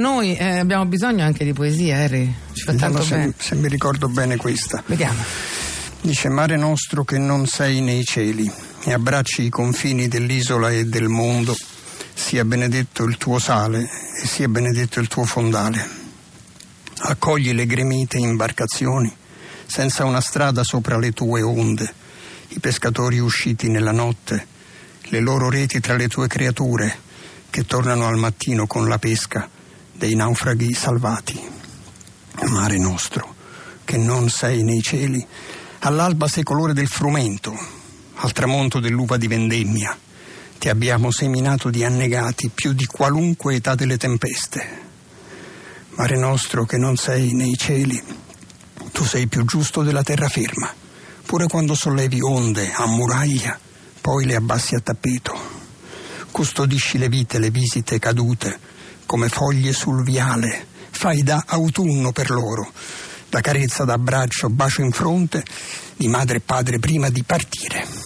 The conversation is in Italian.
Noi eh, abbiamo bisogno anche di poesia, Harry. Ci fa tanto se, se mi ricordo bene questa. Vediamo. Dice Mare nostro che non sei nei cieli e abbracci i confini dell'isola e del mondo, sia benedetto il tuo sale e sia benedetto il tuo fondale. Accogli le gremite imbarcazioni senza una strada sopra le tue onde, i pescatori usciti nella notte, le loro reti tra le tue creature che tornano al mattino con la pesca dei naufraghi salvati. Mare nostro, che non sei nei cieli, all'alba sei colore del frumento, al tramonto dell'uva di vendemmia. Ti abbiamo seminato di annegati più di qualunque età delle tempeste. Mare nostro che non sei nei cieli, tu sei più giusto della terraferma, pure quando sollevi onde a muraglia, poi le abbassi a tappeto. Custodisci le vite, le visite cadute, come foglie sul viale, fai da autunno per loro, da carezza, da abbraccio, bacio in fronte di madre e padre prima di partire.